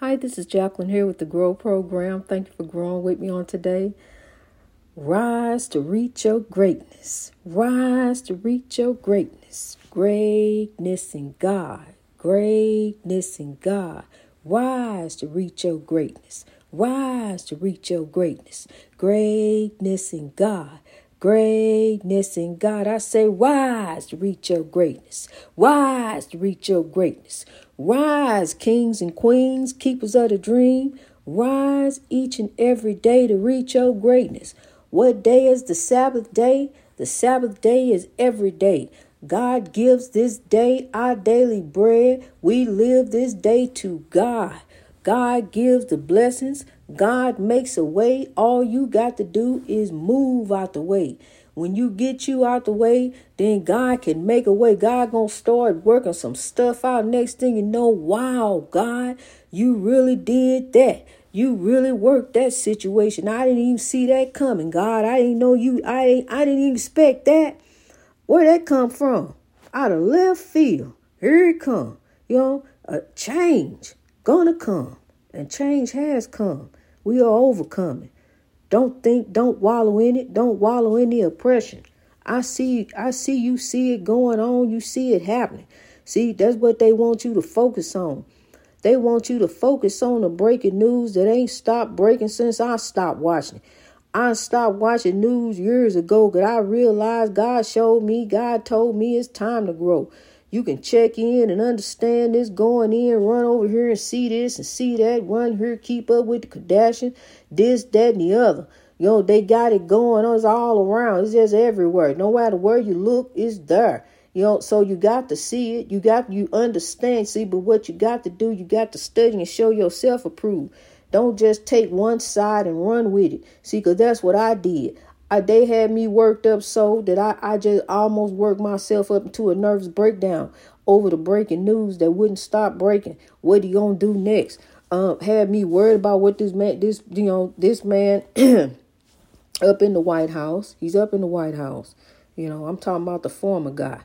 Hi, this is Jacqueline here with the Grow Program. Thank you for growing with me on today. Rise to reach your greatness. Rise to reach your greatness. Greatness in God. Greatness in God. Rise to reach your greatness. Rise to reach your greatness. Greatness in God. Greatness in God. I say, rise to reach your greatness. Rise to reach your greatness. Rise, kings and queens, keepers of the dream. Rise each and every day to reach your greatness. What day is the Sabbath day? The Sabbath day is every day. God gives this day our daily bread. We live this day to God. God gives the blessings. God makes a way. All you got to do is move out the way. When you get you out the way, then God can make a way. God gonna start working some stuff out. Next thing you know, wow, God, you really did that. You really worked that situation. I didn't even see that coming. God, I didn't know you. I I didn't even expect that. Where that come from? Out of left field. Here it come. You know, a change gonna come, and change has come. We are overcoming. Don't think, don't wallow in it. Don't wallow in the oppression. I see, I see you see it going on. You see it happening. See, that's what they want you to focus on. They want you to focus on the breaking news that ain't stopped breaking since I stopped watching. I stopped watching news years ago because I realized God showed me, God told me it's time to grow. You can check in and understand this going in, run over here and see this and see that, run here, keep up with the Kardashian, this, that, and the other. You know, they got it going on. It's all around. It's just everywhere. No matter where you look, it's there. You know, so you got to see it. You got you understand, see, but what you got to do, you got to study and show yourself approved. Don't just take one side and run with it. See, because that's what I did. I, they had me worked up so that I, I just almost worked myself up into a nervous breakdown over the breaking news that wouldn't stop breaking. What you gonna do next? Um, had me worried about what this man, this you know, this man up in the White House. He's up in the White House. You know, I'm talking about the former guy.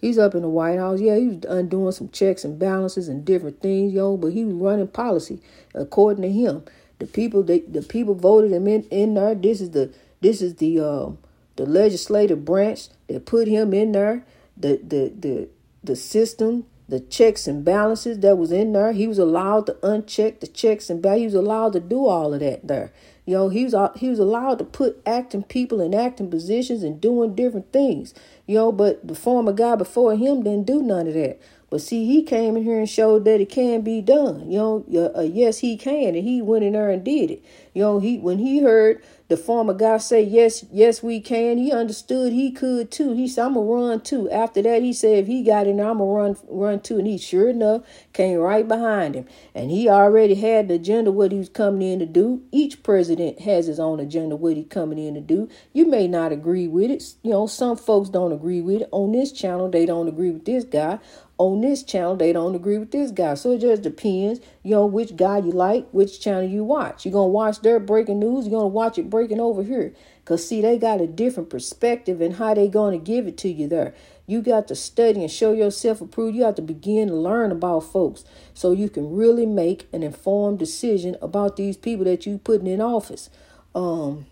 He's up in the White House. Yeah, he was undoing some checks and balances and different things, yo. But he was running policy according to him. The people, they, the people voted him in in there. This is the this is the um, the legislative branch that put him in there. The the the the system, the checks and balances that was in there. He was allowed to uncheck the checks and balances. He was allowed to do all of that there. You know, he was he was allowed to put acting people in acting positions and doing different things. You know, but the former guy before him didn't do none of that. But see, he came in here and showed that it can be done. You know, uh, yes, he can, and he went in there and did it. You know, he when he heard the former guy say, Yes, yes, we can. He understood he could too. He said, I'm gonna run too. After that, he said, if he got in I'm gonna run run too. And he sure enough came right behind him. And he already had the agenda what he was coming in to do. Each president has his own agenda what he's coming in to do. You may not agree with it. You know, some folks don't agree with it. On this channel, they don't agree with this guy on this channel they don't agree with this guy. So it just depends you know which guy you like which channel you watch. You're gonna watch their breaking news you're gonna watch it breaking over here. Because see they got a different perspective and how they gonna give it to you there. You got to study and show yourself approved. You have to begin to learn about folks so you can really make an informed decision about these people that you putting in office. Um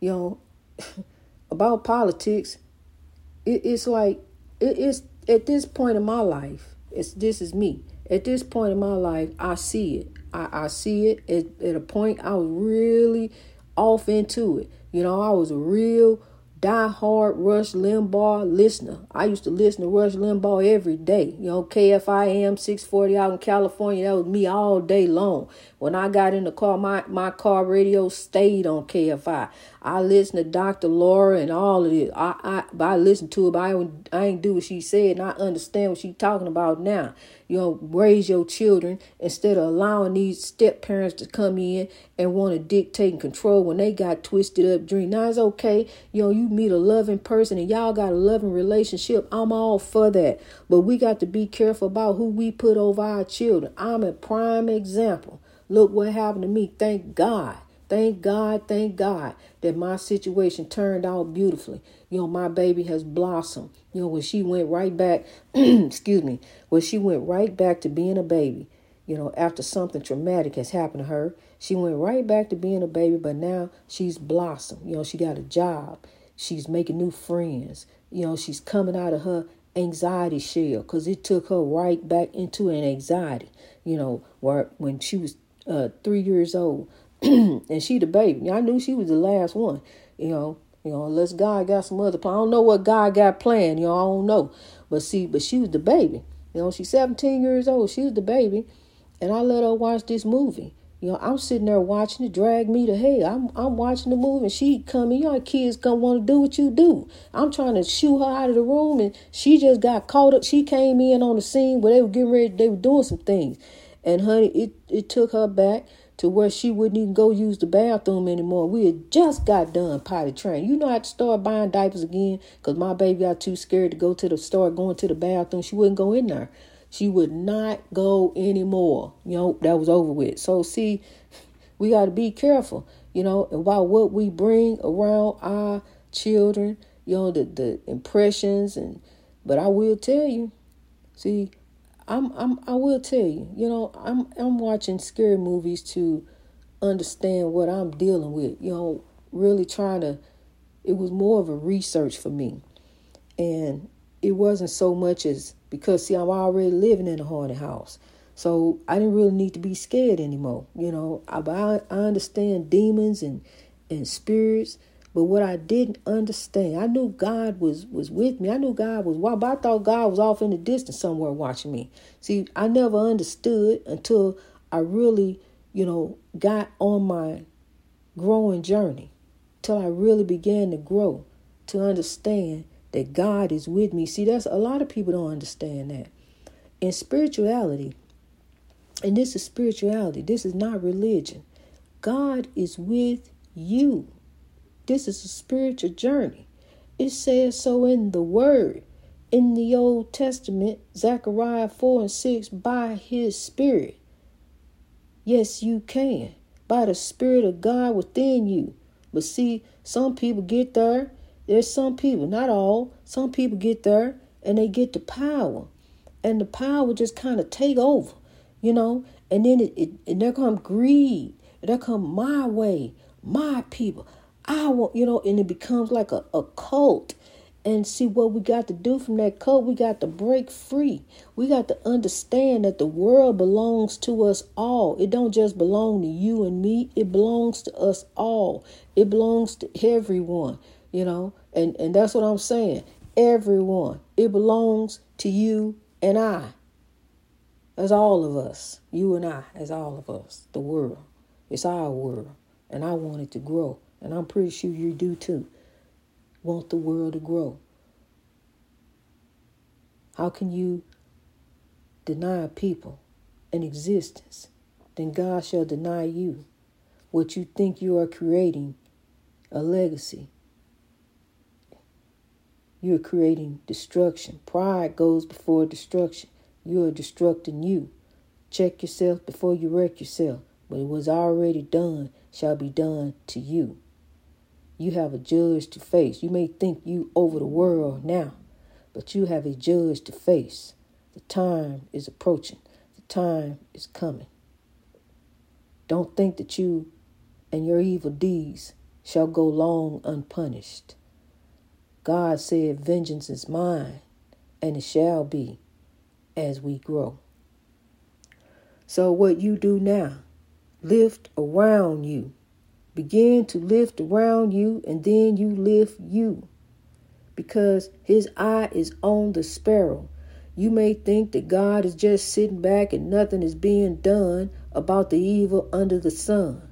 you know about politics it, it's like it, it's at this point in my life, it's this is me. At this point in my life, I see it. I, I see it at, at a point I was really off into it. You know, I was a real die-hard Rush Limbaugh listener. I used to listen to Rush Limbaugh every day. You know, KFI AM 640 out in California, that was me all day long. When I got in the car, my, my car radio stayed on KFI. I listen to Dr. Laura and all of it. I, I, I listened to it, but I, I ain't do what she said, and I understand what she's talking about now you know, raise your children instead of allowing these step parents to come in and want to dictate and control when they got twisted up dream. Now it's okay, you know, you meet a loving person and y'all got a loving relationship. I'm all for that. But we got to be careful about who we put over our children. I'm a prime example. Look what happened to me. Thank God. Thank God, thank God that my situation turned out beautifully. You know, my baby has blossomed. You know, when she went right back, excuse me, when she went right back to being a baby. you know, after something traumatic has happened to her. She went right back to being a baby, but now she's blossomed. You know, she got a job. She's making new friends. You know, she's coming out of her anxiety shell because it took her right back into an anxiety, you know, where when she was uh, three years old and she the baby. I knew she was the last one, you know, you know, unless God got some other plan. I don't know what God got planned, you know, I don't know. But see, but she was the baby. You know, she's 17 years old. She was the baby. And I let her watch this movie. You know, I'm sitting there watching it drag me to hell. I'm I'm watching the movie and she coming, y'all kids gonna want to do what you do. I'm trying to shoo her out of the room and she just got caught up. She came in on the scene where they were getting ready, they were doing some things. And honey, it, it took her back to where she wouldn't even go use the bathroom anymore. We had just got done potty training. You know, I had to start buying diapers again because my baby got too scared to go to the store, going to the bathroom. She wouldn't go in there. She would not go anymore. You know, that was over with. So, see, we got to be careful, you know, about what we bring around our children, you know, the, the impressions. and But I will tell you, see, I'm I'm I will tell you, you know, I'm I'm watching scary movies to understand what I'm dealing with. You know, really trying to it was more of a research for me. And it wasn't so much as because see I'm already living in a haunted house. So I didn't really need to be scared anymore. You know, I I, I understand demons and and spirits but what I didn't understand, I knew God was was with me. I knew God was but I thought God was off in the distance somewhere watching me. See, I never understood until I really, you know, got on my growing journey. Till I really began to grow, to understand that God is with me. See, that's a lot of people don't understand that. In spirituality, and this is spirituality, this is not religion. God is with you. This is a spiritual journey. It says so in the Word. In the Old Testament, Zechariah 4 and 6, by His Spirit. Yes, you can. By the Spirit of God within you. But see, some people get there. There's some people, not all, some people get there and they get the power. And the power just kind of take over, you know. And then it, it and there come greed. There come my way, my people. I want, you know, and it becomes like a, a cult. And see what we got to do from that cult, we got to break free. We got to understand that the world belongs to us all. It don't just belong to you and me, it belongs to us all. It belongs to everyone, you know. And and that's what I'm saying. Everyone. It belongs to you and I. As all of us. You and I, as all of us. The world. It's our world. And I want it to grow. And I'm pretty sure you do too. Want the world to grow. How can you deny people an existence? Then God shall deny you what you think you are creating a legacy. You're creating destruction. Pride goes before destruction. You are destructing you. Check yourself before you wreck yourself. But was already done, shall be done to you. You have a judge to face. You may think you over the world now, but you have a judge to face. The time is approaching. The time is coming. Don't think that you and your evil deeds shall go long unpunished. God said, Vengeance is mine, and it shall be as we grow. So, what you do now, lift around you begin to lift around you, and then you lift you. Because his eye is on the sparrow. You may think that God is just sitting back and nothing is being done about the evil under the sun,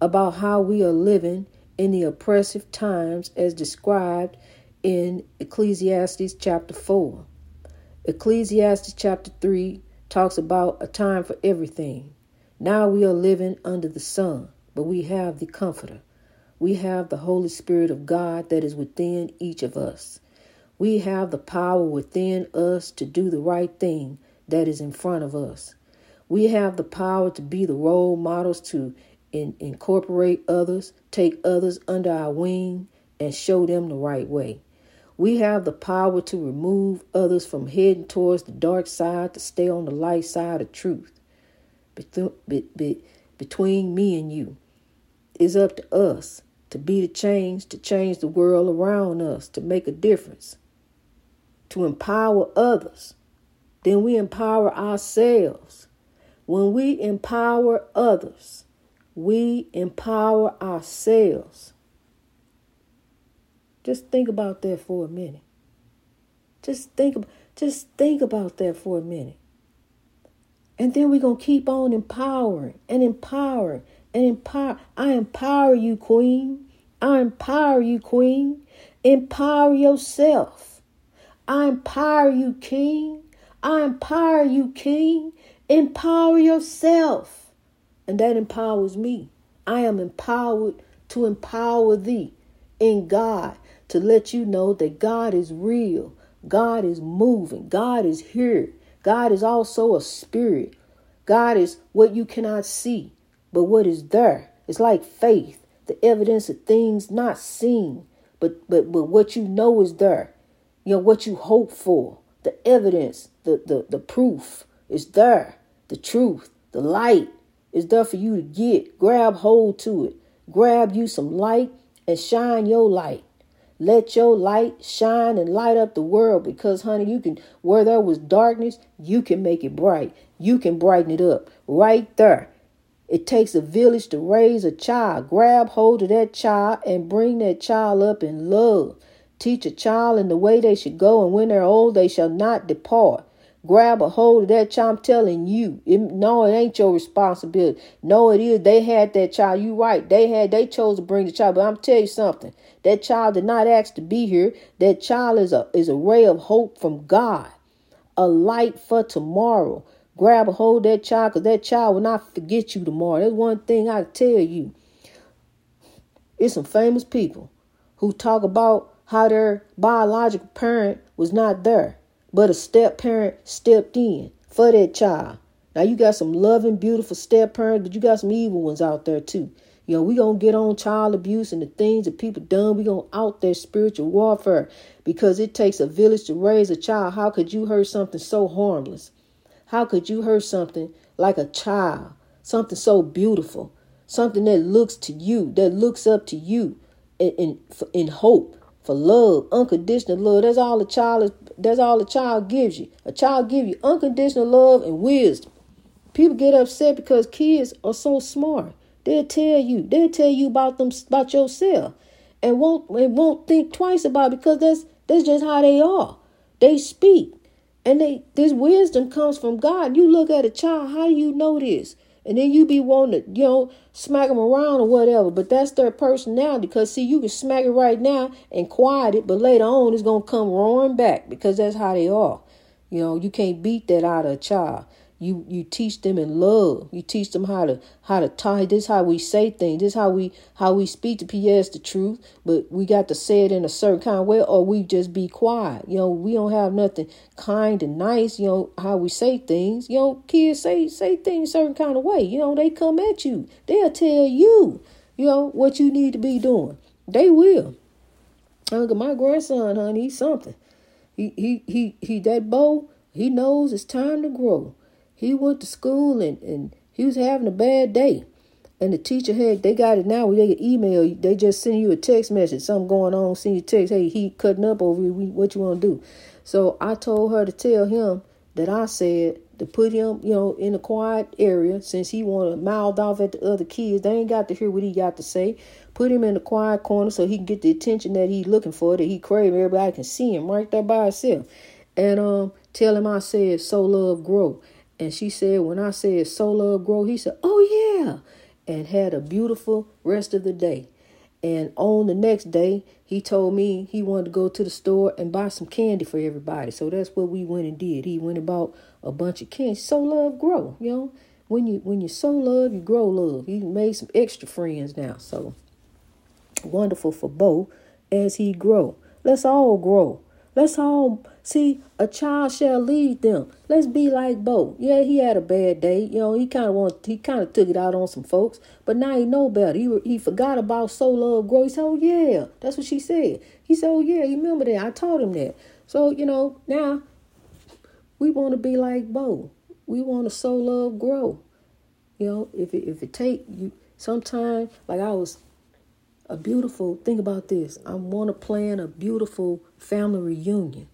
about how we are living in the oppressive times as described in Ecclesiastes chapter 4. Ecclesiastes chapter 3 talks about a time for everything. Now we are living under the sun but we have the Comforter. We have the Holy Spirit of God that is within each of us. We have the power within us to do the right thing that is in front of us. We have the power to be the role models to in, incorporate others, take others under our wing, and show them the right way. We have the power to remove others from heading towards the dark side to stay on the light side of truth. Between me and you. It's up to us to be the change, to change the world around us, to make a difference, to empower others. Then we empower ourselves. When we empower others, we empower ourselves. Just think about that for a minute. Just think just think about that for a minute. And then we're going to keep on empowering and empowering and empower. I empower you, Queen. I empower you, Queen. Empower yourself. I empower you, King. I empower you, King. Empower yourself. And that empowers me. I am empowered to empower thee in God, to let you know that God is real. God is moving. God is here. God is also a spirit. God is what you cannot see, but what is there. It's like faith, the evidence of things not seen, but but but what you know is there. You know what you hope for. The evidence, the the, the proof is there. The truth, the light is there for you to get. Grab hold to it. Grab you some light and shine your light. Let your light shine and light up the world because, honey, you can, where there was darkness, you can make it bright. You can brighten it up right there. It takes a village to raise a child. Grab hold of that child and bring that child up in love. Teach a child in the way they should go, and when they're old, they shall not depart. Grab a hold of that child. I'm telling you, it, no, it ain't your responsibility. No, it is. They had that child. You right. They had. They chose to bring the child. But I'm tell you something. That child did not ask to be here. That child is a is a ray of hope from God, a light for tomorrow. Grab a hold of that child, because that child will not forget you tomorrow. That's one thing I tell you. It's some famous people who talk about how their biological parent was not there but a step parent stepped in for that child. Now you got some loving, beautiful step parents, but you got some evil ones out there too. You know, we gonna get on child abuse and the things that people done. We gonna out their spiritual warfare because it takes a village to raise a child. How could you hurt something so harmless? How could you hurt something like a child? Something so beautiful, something that looks to you, that looks up to you, in in, in hope for love, unconditional love. That's all a child is. That's all a child gives you. A child give you unconditional love and wisdom. People get upset because kids are so smart. They'll tell you. They'll tell you about them about yourself, and won't and won't think twice about it because that's that's just how they are. They speak, and they this wisdom comes from God. You look at a child. How do you know this? And then you be wanting to, you know, smack them around or whatever. But that's their personality. Because, see, you can smack it right now and quiet it. But later on, it's going to come roaring back because that's how they are. You know, you can't beat that out of a child. You you teach them in love. You teach them how to how to tie. This how we say things. This how we how we speak to PS the truth. But we got to say it in a certain kind of way, or we just be quiet. You know, we don't have nothing kind and nice. You know how we say things. You know, kids say say things certain kind of way. You know, they come at you. They'll tell you. You know what you need to be doing. They will. Look at my grandson, honey. He's something. He he he he. That bow. He knows it's time to grow. He went to school and, and he was having a bad day. And the teacher had, they got it now they get email, they just send you a text message, something going on, send you text, hey, he cutting up over you, what you want to do? So I told her to tell him that I said to put him, you know, in a quiet area since he want to mouth off at the other kids. They ain't got to hear what he got to say. Put him in the quiet corner so he can get the attention that he's looking for, that he crave. Everybody can see him right there by himself. And um, tell him I said, so love grow. And she said, when I said so love grow, he said, oh yeah, and had a beautiful rest of the day. And on the next day, he told me he wanted to go to the store and buy some candy for everybody. So that's what we went and did. He went and bought a bunch of candy. So love grow, you know. When you when you sow love, you grow love. He made some extra friends now. So wonderful for Bo as he grow. Let's all grow. Let's all see a child shall lead them. Let's be like Bo. Yeah, he had a bad day. You know, he kind of want he kind of took it out on some folks, but now he know better. He he forgot about so love grow. He said, "Oh yeah, that's what she said." He said, "Oh yeah, you remember that? I taught him that." So you know now we want to be like Bo. We want to sow love grow. You know, if it, if it take you sometime, like I was a beautiful think about this. I want to plan a beautiful family reunion.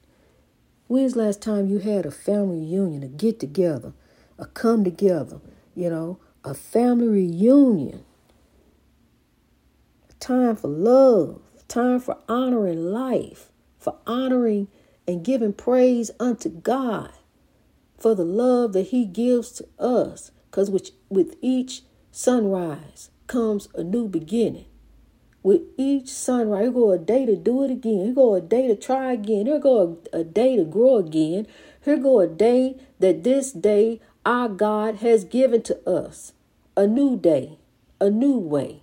When's last time you had a family reunion, a get together, a come together, you know, a family reunion? Time for love, time for honoring life, for honoring and giving praise unto God for the love that He gives to us. Because with, with each sunrise comes a new beginning. With each sunrise, here go a day to do it again. Here go a day to try again. Here go a, a day to grow again. Here go a day that this day our God has given to us. A new day, a new way.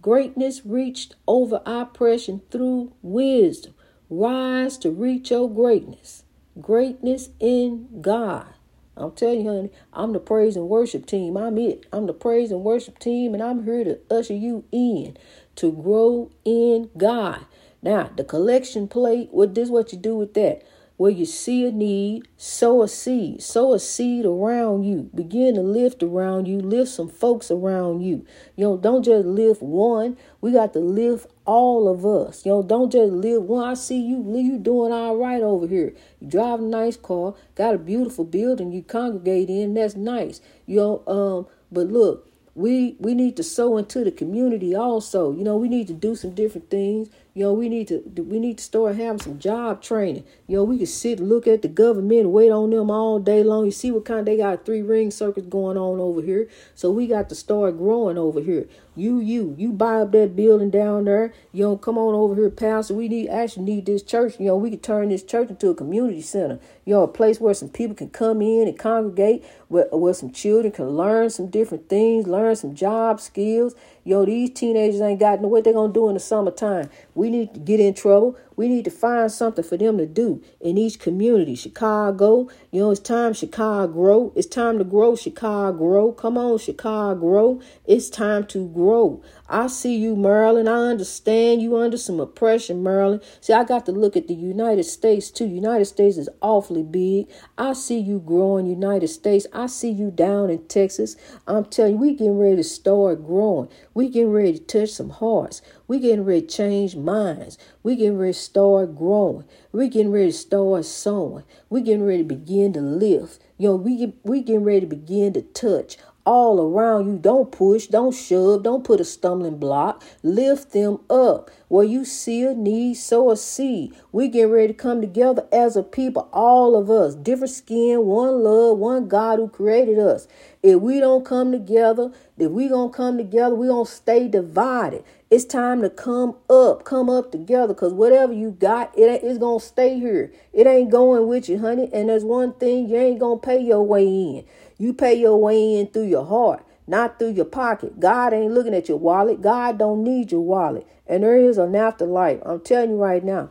Greatness reached over oppression through wisdom. Rise to reach your greatness. Greatness in God. I'm telling you, honey, I'm the praise and worship team. I'm it. I'm the praise and worship team, and I'm here to usher you in to grow in God. Now, the collection plate, what this what you do with that? Where you see a need, sow a seed. Sow a seed around you. Begin to lift around you. Lift some folks around you. You know, don't just lift one. We got to lift all of us. You know, don't just live one. I see you, you doing all right over here. You drive a nice car, got a beautiful building you congregate in. That's nice. You know, um, but look, we we need to sow into the community also. You know, we need to do some different things. You know, we need to we need to start having some job training. You know, we can sit look at the government wait on them all day long. You see what kind they got three ring circuits going on over here. So we got to start growing over here. You you you buy up that building down there. You know, come on over here, pastor. We need actually need this church. You know, we could turn this church into a community center. You know, a place where some people can come in and congregate, where where some children can learn some different things, learn some job skills. Yo, these teenagers ain't got no what they gonna do in the summertime. We need to get in trouble. We need to find something for them to do in each community. Chicago, you know, it's time Chicago grow. It's time to grow Chicago grow. Come on, Chicago grow. It's time to grow. I see you, Maryland. I understand you under some oppression, Maryland. See, I got to look at the United States too. United States is awfully big. I see you growing United States. I see you down in Texas. I'm telling you, we getting ready to start growing. We getting ready to touch some hearts. We getting ready to change minds. We getting ready to start growing. We getting ready to start sowing. We getting ready to begin to live. You know, we get, we getting ready to begin to touch all around you. Don't push, don't shove, don't put a stumbling block. Lift them up. Where you see a need, sow a seed. We get ready to come together as a people, all of us, different skin, one love, one God who created us. If we don't come together, if we gonna come together, we gonna stay divided. It's time to come up, come up together, cause whatever you got, it is gonna stay here. It ain't going with you, honey. And there's one thing you ain't gonna pay your way in. You pay your way in through your heart, not through your pocket. God ain't looking at your wallet. God don't need your wallet. And there is an afterlife. I'm telling you right now.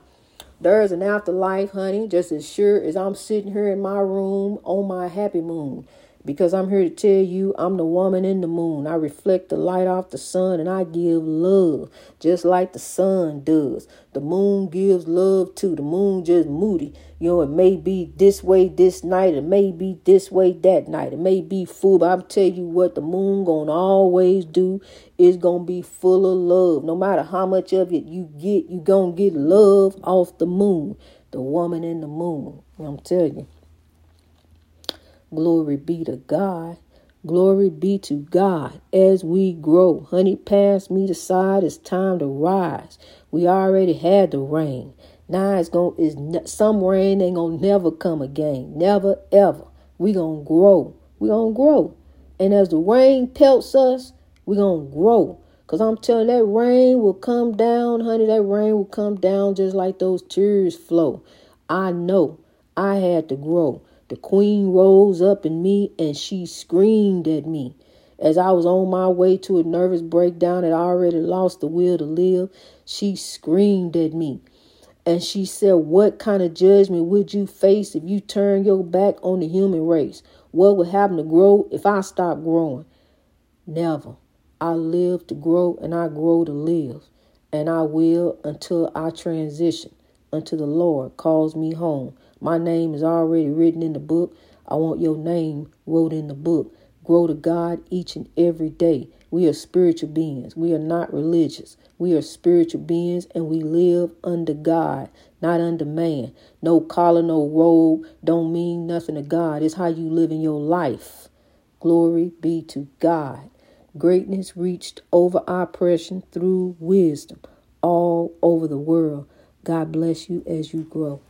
There is an afterlife, honey, just as sure as I'm sitting here in my room on my happy moon because I'm here to tell you I'm the woman in the moon. I reflect the light off the sun and I give love just like the sun does. The moon gives love too. The moon just moody. You know, it may be this way this night. It may be this way that night. It may be full, but I'm telling you what the moon gonna always do is gonna be full of love. No matter how much of it you get, you gonna get love off the moon. The woman in the moon. I'm telling you. Glory be to God. Glory be to God as we grow. Honey, pass me the side. It's time to rise. We already had the rain. Now it's going is some rain ain't gonna never come again. Never ever. We gonna grow. We gonna grow. And as the rain pelts us, we gonna grow. Cause I'm telling that rain will come down, honey. That rain will come down just like those tears flow. I know I had to grow. The queen rose up in me and she screamed at me. As I was on my way to a nervous breakdown and I already lost the will to live, she screamed at me. And she said, What kind of judgment would you face if you turn your back on the human race? What would happen to grow if I stop growing? Never. I live to grow and I grow to live. And I will until I transition, until the Lord calls me home. My name is already written in the book. I want your name wrote in the book. grow to God each and every day. We are spiritual beings. We are not religious. We are spiritual beings and we live under God, not under man. No collar, no robe don't mean nothing to God. It's how you live in your life. Glory be to God. Greatness reached over oppression through wisdom all over the world. God bless you as you grow.